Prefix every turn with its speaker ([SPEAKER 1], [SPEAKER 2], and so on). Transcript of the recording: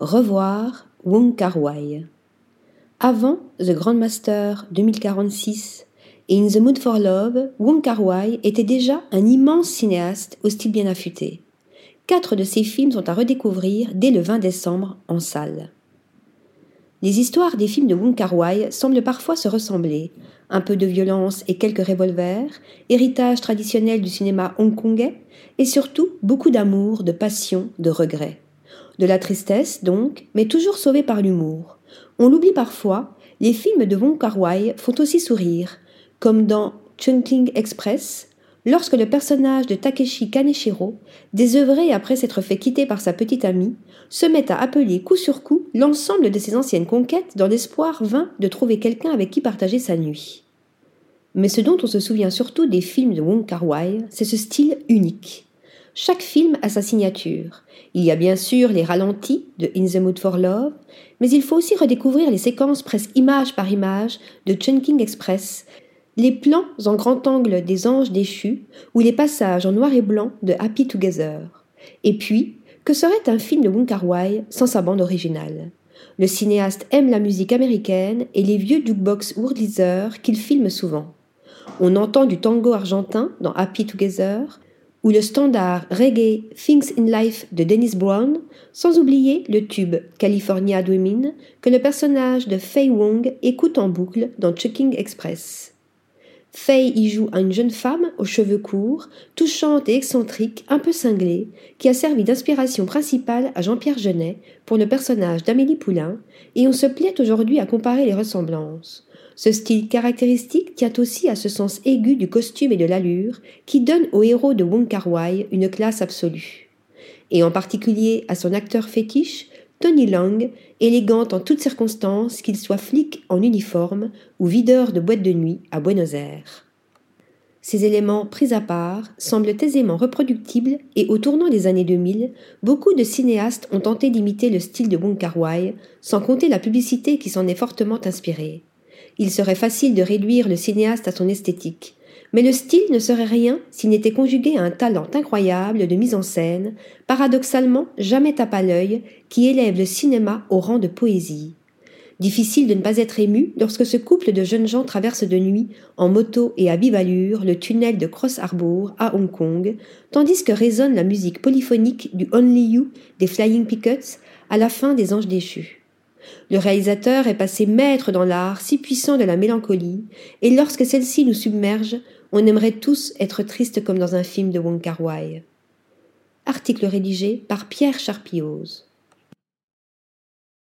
[SPEAKER 1] Revoir Wong Kar Wai. Avant The Grandmaster 2046 et In the Mood for Love, Wong Kar Wai était déjà un immense cinéaste au style bien affûté. Quatre de ses films sont à redécouvrir dès le 20 décembre en salle. Les histoires des films de Wong Kar Wai semblent parfois se ressembler. Un peu de violence et quelques revolvers, héritage traditionnel du cinéma hongkongais, et surtout beaucoup d'amour, de passion, de regret. De la tristesse, donc, mais toujours sauvé par l'humour. On l'oublie parfois, les films de Wong Kar Wai font aussi sourire, comme dans Chungking Express, lorsque le personnage de Takeshi Kaneshiro, désœuvré après s'être fait quitter par sa petite amie, se met à appeler coup sur coup l'ensemble de ses anciennes conquêtes dans l'espoir vain de trouver quelqu'un avec qui partager sa nuit. Mais ce dont on se souvient surtout des films de Wong Kar Wai, c'est ce style unique. Chaque film a sa signature. Il y a bien sûr les ralentis de In the Mood for Love, mais il faut aussi redécouvrir les séquences presque image par image de Chunking Express, les plans en grand angle des anges déchus ou les passages en noir et blanc de Happy Together. Et puis, que serait un film de Wong Wai sans sa bande originale? Le cinéaste aime la musique américaine et les vieux jukebox Wurlitzer qu'il filme souvent. On entend du tango argentin dans Happy Together, ou le standard reggae Things in Life de Dennis Brown, sans oublier le tube California Dreamin' que le personnage de Fei Wong écoute en boucle dans Chucking Express. Fei y joue une jeune femme aux cheveux courts, touchante et excentrique, un peu cinglée, qui a servi d'inspiration principale à Jean-Pierre Genet pour le personnage d'Amélie Poulain, et on se plaît aujourd'hui à comparer les ressemblances. Ce style caractéristique tient aussi à ce sens aigu du costume et de l'allure qui donne au héros de Wong Kar Wai une classe absolue. Et en particulier à son acteur fétiche, Tony Lang, élégant en toutes circonstances, qu'il soit flic en uniforme ou videur de boîte de nuit à Buenos Aires. Ces éléments pris à part semblent aisément reproductibles et au tournant des années 2000, beaucoup de cinéastes ont tenté d'imiter le style de Wong Kar Wai, sans compter la publicité qui s'en est fortement inspirée. Il serait facile de réduire le cinéaste à son esthétique, mais le style ne serait rien s'il n'était conjugué à un talent incroyable de mise en scène, paradoxalement jamais tape l'œil, qui élève le cinéma au rang de poésie. Difficile de ne pas être ému lorsque ce couple de jeunes gens traverse de nuit, en moto et à vive allure, le tunnel de Cross Harbour à Hong Kong, tandis que résonne la musique polyphonique du Only You des Flying Pickets à la fin des Anges déchus. Le réalisateur est passé maître dans l'art si puissant de la mélancolie, et lorsque celle-ci nous submerge, on aimerait tous être tristes comme dans un film de Wong Kar Wai. Article rédigé par Pierre Charpioz.